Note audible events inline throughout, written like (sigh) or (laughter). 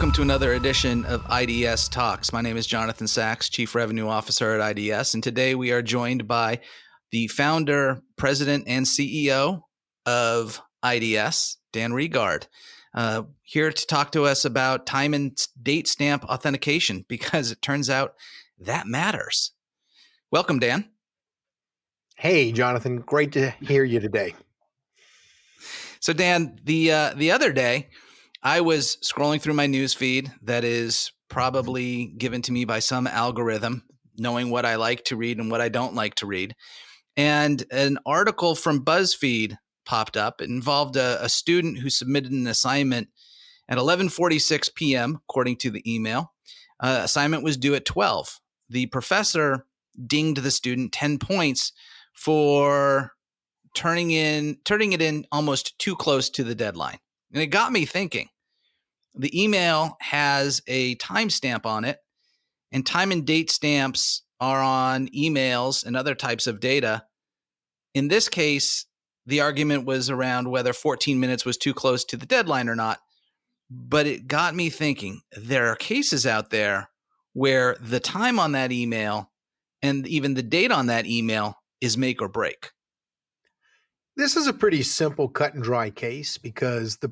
welcome to another edition of IDS Talks. My name is Jonathan Sachs, Chief Revenue Officer at IDS, and today we are joined by the founder, president, and CEO of IDS, Dan Regard, uh, here to talk to us about time and date stamp authentication (laughs) because it turns out that matters. Welcome, Dan. Hey, Jonathan. Great to hear you today. So, Dan, the uh, the other day, I was scrolling through my news feed that is probably given to me by some algorithm, knowing what I like to read and what I don't like to read. And an article from BuzzFeed popped up. It involved a, a student who submitted an assignment at 11:46 p.m. according to the email. Uh, assignment was due at 12. The professor dinged the student 10 points for turning in turning it in almost too close to the deadline. And it got me thinking. The email has a timestamp on it, and time and date stamps are on emails and other types of data. In this case, the argument was around whether 14 minutes was too close to the deadline or not. But it got me thinking there are cases out there where the time on that email and even the date on that email is make or break. This is a pretty simple cut and dry case because the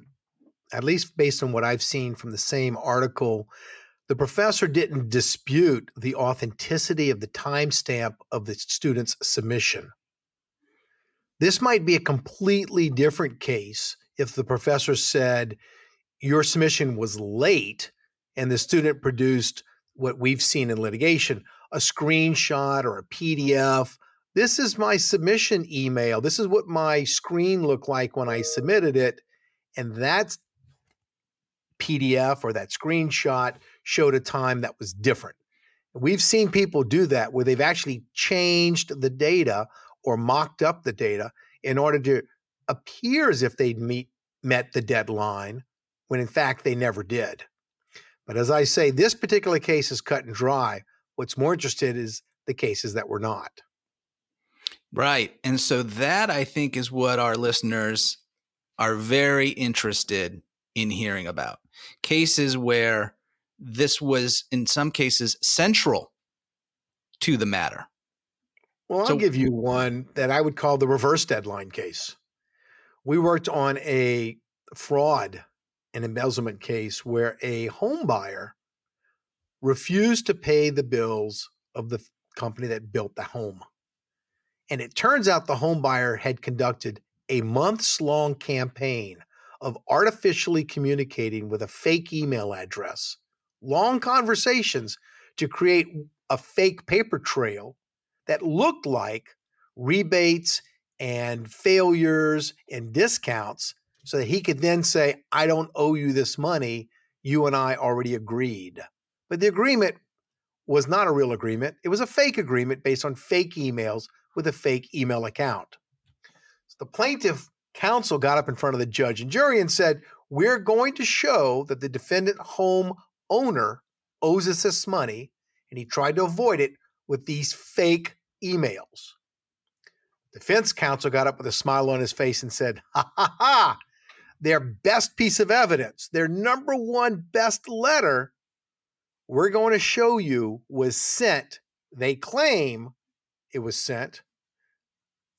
at least based on what I've seen from the same article, the professor didn't dispute the authenticity of the timestamp of the student's submission. This might be a completely different case if the professor said your submission was late and the student produced what we've seen in litigation a screenshot or a PDF. This is my submission email. This is what my screen looked like when I submitted it. And that PDF or that screenshot showed a time that was different. We've seen people do that where they've actually changed the data or mocked up the data in order to appear as if they'd meet met the deadline when in fact they never did. But as I say, this particular case is cut and dry. What's more interested is the cases that were not. Right. And so that I think is what our listeners are very interested in hearing about. Cases where this was in some cases central to the matter. Well, I'll so, give you one that I would call the reverse deadline case. We worked on a fraud and embezzlement case where a home buyer refused to pay the bills of the company that built the home. And it turns out the home buyer had conducted a months long campaign of artificially communicating with a fake email address, long conversations to create a fake paper trail that looked like rebates and failures and discounts so that he could then say, I don't owe you this money. You and I already agreed. But the agreement was not a real agreement. It was a fake agreement based on fake emails with a fake email account. So the plaintiff counsel got up in front of the judge and jury and said, We're going to show that the defendant home owner owes us this money, and he tried to avoid it with these fake emails. Defense counsel got up with a smile on his face and said, Ha ha ha! Their best piece of evidence, their number one best letter, we're going to show you was sent. They claim it was sent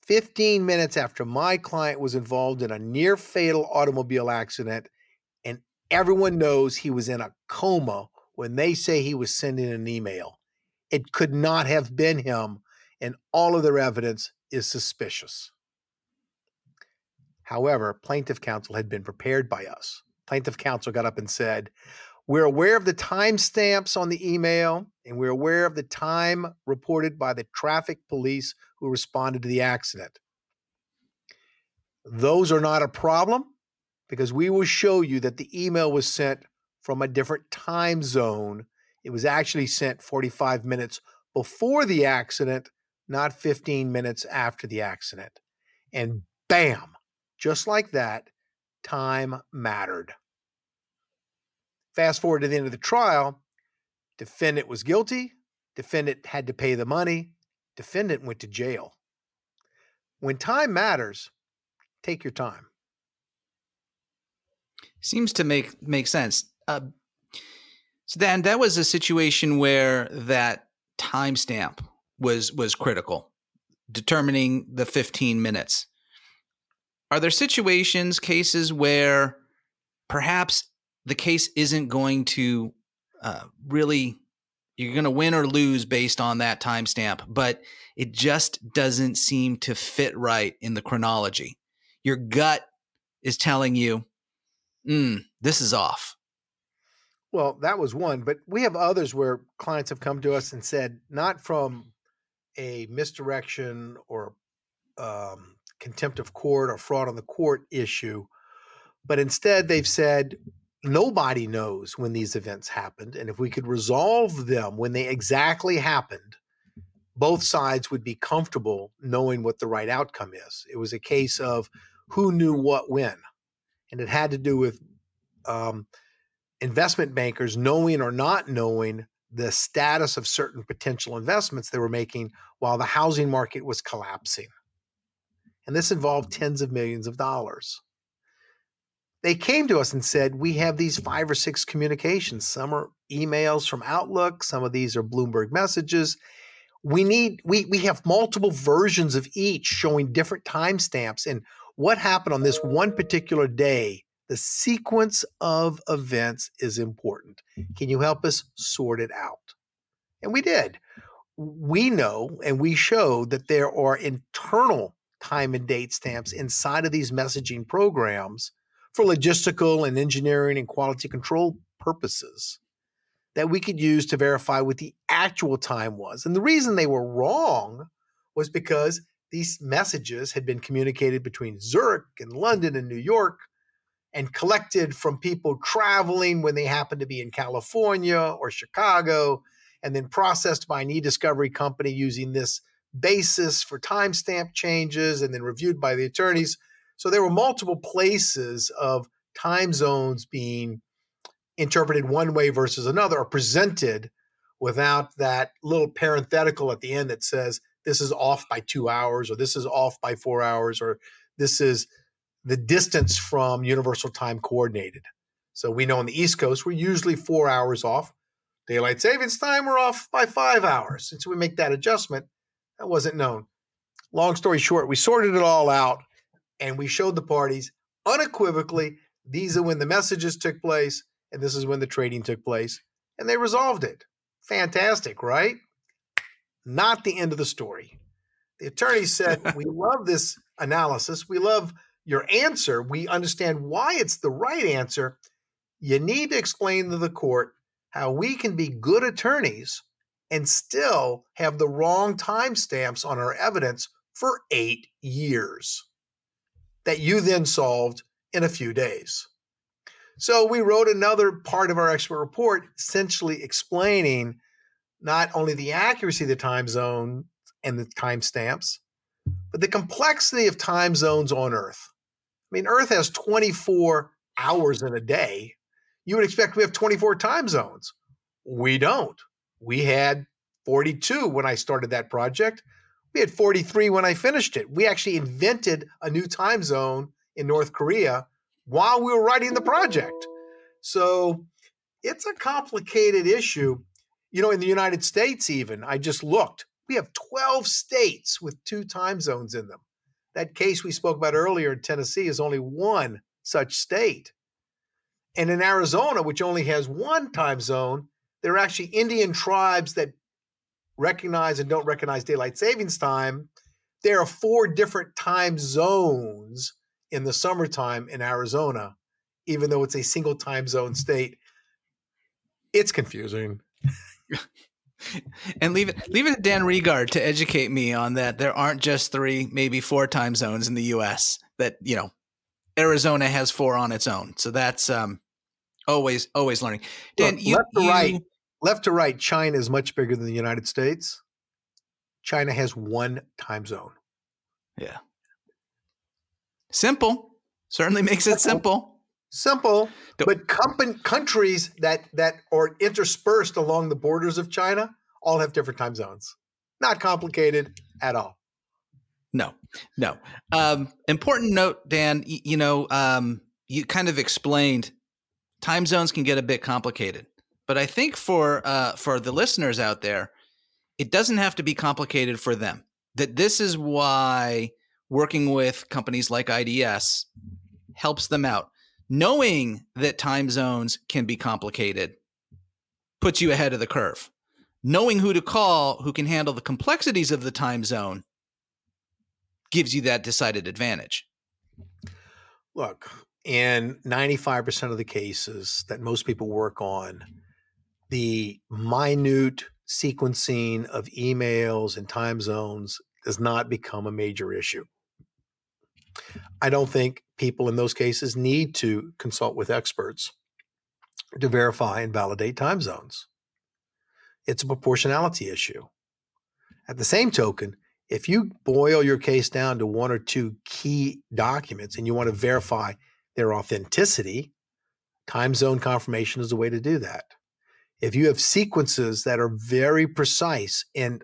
15 minutes after my client was involved in a near fatal automobile accident, and everyone knows he was in a coma when they say he was sending an email. It could not have been him and all of their evidence is suspicious. However, plaintiff counsel had been prepared by us. Plaintiff counsel got up and said, We're aware of the timestamps on the email, and we're aware of the time reported by the traffic police who responded to the accident. Those are not a problem because we will show you that the email was sent from a different time zone. It was actually sent 45 minutes before the accident not 15 minutes after the accident. And bam, just like that, time mattered. Fast forward to the end of the trial, defendant was guilty, defendant had to pay the money, defendant went to jail. When time matters, take your time. Seems to make make sense. Uh, So then that was a situation where that timestamp was was critical, determining the 15 minutes. Are there situations, cases where perhaps the case isn't going to uh, really you're going to win or lose based on that timestamp, but it just doesn't seem to fit right in the chronology. Your gut is telling you, mm, this is off. Well, that was one, but we have others where clients have come to us and said, not from a misdirection or um, contempt of court or fraud on the court issue, but instead they've said, nobody knows when these events happened. And if we could resolve them when they exactly happened, both sides would be comfortable knowing what the right outcome is. It was a case of who knew what when. And it had to do with um, investment bankers knowing or not knowing the status of certain potential investments they were making while the housing market was collapsing. And this involved tens of millions of dollars. They came to us and said, We have these five or six communications. Some are emails from Outlook, some of these are Bloomberg messages. We need, we, we have multiple versions of each showing different timestamps and what happened on this one particular day the sequence of events is important. Can you help us sort it out? And we did. We know and we show that there are internal time and date stamps inside of these messaging programs for logistical and engineering and quality control purposes that we could use to verify what the actual time was. And the reason they were wrong was because these messages had been communicated between Zurich and London and New York and collected from people traveling when they happen to be in California or Chicago, and then processed by an e-discovery company using this basis for timestamp changes and then reviewed by the attorneys. So there were multiple places of time zones being interpreted one way versus another or presented without that little parenthetical at the end that says this is off by two hours or this is off by four hours or this is the distance from universal time coordinated. So we know on the East Coast, we're usually four hours off. Daylight savings time, we're off by five hours. And so we make that adjustment. That wasn't known. Long story short, we sorted it all out and we showed the parties unequivocally these are when the messages took place and this is when the trading took place. And they resolved it. Fantastic, right? Not the end of the story. The attorney said, (laughs) We love this analysis. We love your answer, we understand why it's the right answer. You need to explain to the court how we can be good attorneys and still have the wrong timestamps on our evidence for eight years that you then solved in a few days. So we wrote another part of our expert report essentially explaining not only the accuracy of the time zone and the timestamps, but the complexity of time zones on Earth. I mean, Earth has 24 hours in a day. You would expect we have 24 time zones. We don't. We had 42 when I started that project. We had 43 when I finished it. We actually invented a new time zone in North Korea while we were writing the project. So it's a complicated issue. You know, in the United States, even, I just looked, we have 12 states with two time zones in them. That case we spoke about earlier in Tennessee is only one such state. And in Arizona, which only has one time zone, there are actually Indian tribes that recognize and don't recognize daylight savings time. There are four different time zones in the summertime in Arizona, even though it's a single time zone state. It's confusing. (laughs) and leave it leave it to Dan Regard to educate me on that. There aren't just three, maybe four time zones in the U.S. That you know, Arizona has four on its own. So that's um, always always learning. Dan, Look, you, left to you, right, left to right, China is much bigger than the United States. China has one time zone. Yeah. Simple. Certainly makes it simple. Simple, but company, countries that that are interspersed along the borders of China all have different time zones. Not complicated at all. No, no. Um, important note, Dan. Y- you know, um, you kind of explained time zones can get a bit complicated, but I think for uh, for the listeners out there, it doesn't have to be complicated for them. That this is why working with companies like IDS helps them out. Knowing that time zones can be complicated puts you ahead of the curve. Knowing who to call who can handle the complexities of the time zone gives you that decided advantage. Look, in 95% of the cases that most people work on, the minute sequencing of emails and time zones does not become a major issue. I don't think people in those cases need to consult with experts to verify and validate time zones. It's a proportionality issue. At the same token, if you boil your case down to one or two key documents and you want to verify their authenticity, time zone confirmation is the way to do that. If you have sequences that are very precise and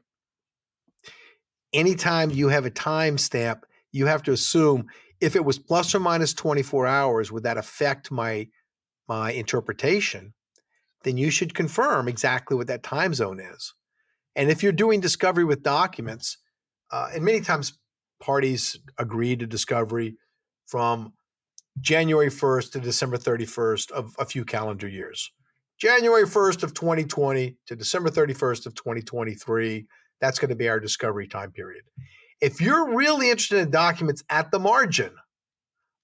anytime you have a timestamp, you have to assume if it was plus or minus 24 hours, would that affect my my interpretation? Then you should confirm exactly what that time zone is. And if you're doing discovery with documents, uh, and many times parties agree to discovery from January 1st to December 31st of a few calendar years. January 1st of 2020 to December 31st of 2023, that's going to be our discovery time period. If you're really interested in documents at the margin,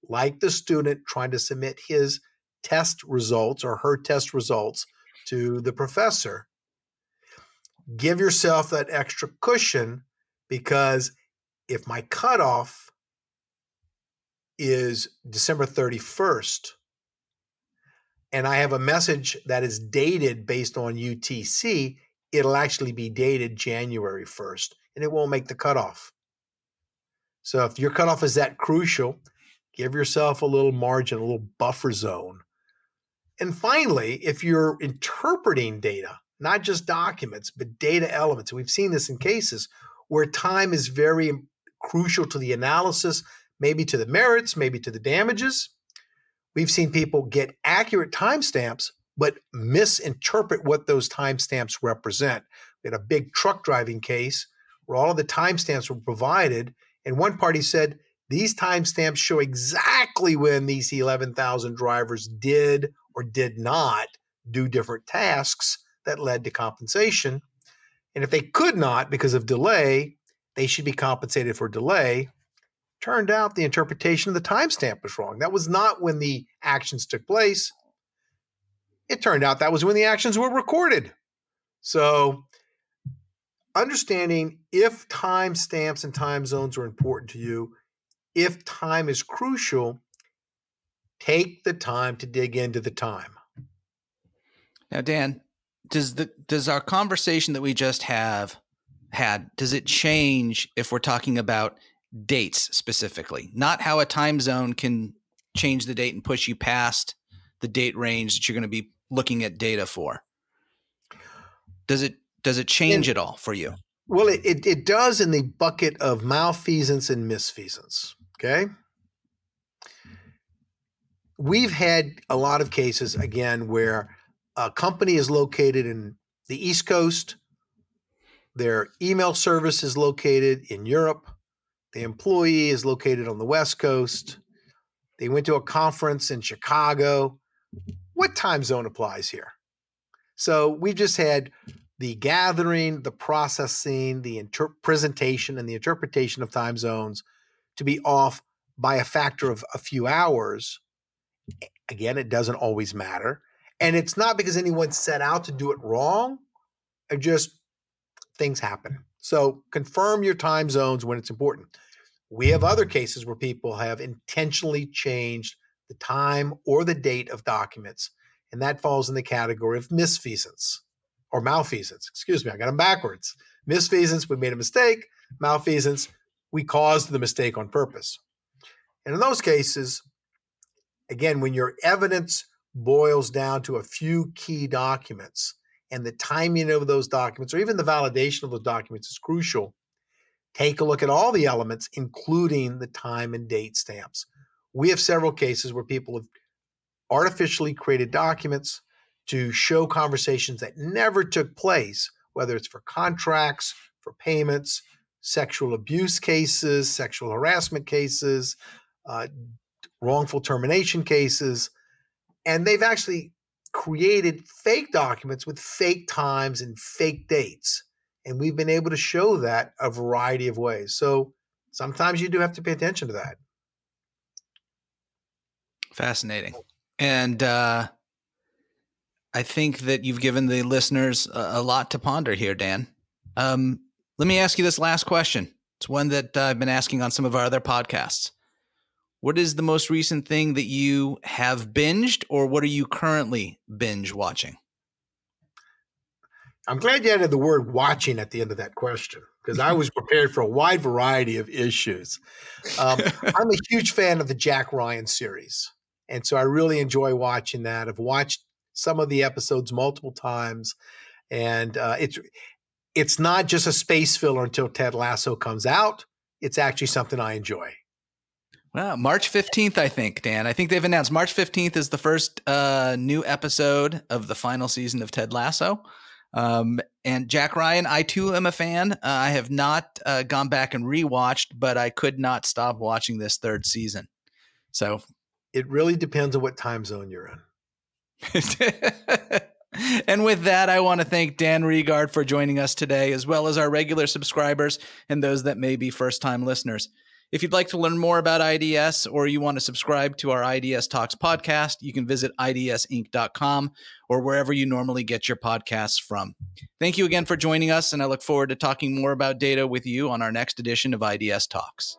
like the student trying to submit his test results or her test results to the professor, give yourself that extra cushion because if my cutoff is December 31st, and I have a message that is dated based on UTC, it'll actually be dated January 1st and it won't make the cutoff. So if your cutoff is that crucial, give yourself a little margin, a little buffer zone. And finally, if you're interpreting data, not just documents, but data elements, and we've seen this in cases where time is very crucial to the analysis, maybe to the merits, maybe to the damages. We've seen people get accurate timestamps, but misinterpret what those timestamps represent. We had a big truck driving case where all of the timestamps were provided, and one party said these timestamps show exactly when these 11,000 drivers did or did not do different tasks that led to compensation. And if they could not because of delay, they should be compensated for delay. Turned out the interpretation of the timestamp was wrong. That was not when the actions took place. It turned out that was when the actions were recorded. So, understanding if time stamps and time zones are important to you, if time is crucial, take the time to dig into the time. Now, Dan, does the does our conversation that we just have had does it change if we're talking about dates specifically not how a time zone can change the date and push you past the date range that you're going to be looking at data for does it does it change at all for you well it, it, it does in the bucket of malfeasance and misfeasance okay we've had a lot of cases again where a company is located in the East Coast. Their email service is located in Europe. The employee is located on the West Coast. They went to a conference in Chicago. What time zone applies here? So we've just had the gathering, the processing, the inter- presentation, and the interpretation of time zones to be off by a factor of a few hours. Again, it doesn't always matter. And it's not because anyone set out to do it wrong. It just things happen. So confirm your time zones when it's important. We have other cases where people have intentionally changed the time or the date of documents, and that falls in the category of misfeasance or malfeasance. Excuse me, I got them backwards. Misfeasance, we made a mistake. Malfeasance, we caused the mistake on purpose. And in those cases, again, when your evidence boils down to a few key documents, and the timing of those documents, or even the validation of those documents, is crucial. Take a look at all the elements, including the time and date stamps. We have several cases where people have artificially created documents, to show conversations that never took place, whether it's for contracts, for payments, sexual abuse cases, sexual harassment cases, uh, wrongful termination cases. And they've actually created fake documents with fake times and fake dates. And we've been able to show that a variety of ways. So sometimes you do have to pay attention to that. Fascinating. And uh, I think that you've given the listeners a, a lot to ponder here, Dan. Um, let me ask you this last question. It's one that I've been asking on some of our other podcasts. What is the most recent thing that you have binged, or what are you currently binge watching? I'm glad you added the word watching at the end of that question because I was prepared for a wide variety of issues. Um, (laughs) I'm a huge fan of the Jack Ryan series. And so I really enjoy watching that. I've watched some of the episodes multiple times. And uh, it's it's not just a space filler until Ted Lasso comes out. It's actually something I enjoy. Well, March 15th, I think, Dan. I think they've announced March 15th is the first uh, new episode of the final season of Ted Lasso. Um, and Jack Ryan, I too am a fan. Uh, I have not uh, gone back and rewatched, but I could not stop watching this third season. So it really depends on what time zone you're in. (laughs) and with that, I want to thank Dan Regard for joining us today, as well as our regular subscribers and those that may be first time listeners. If you'd like to learn more about IDS or you want to subscribe to our IDS Talks podcast, you can visit idsinc.com or wherever you normally get your podcasts from. Thank you again for joining us, and I look forward to talking more about data with you on our next edition of IDS Talks.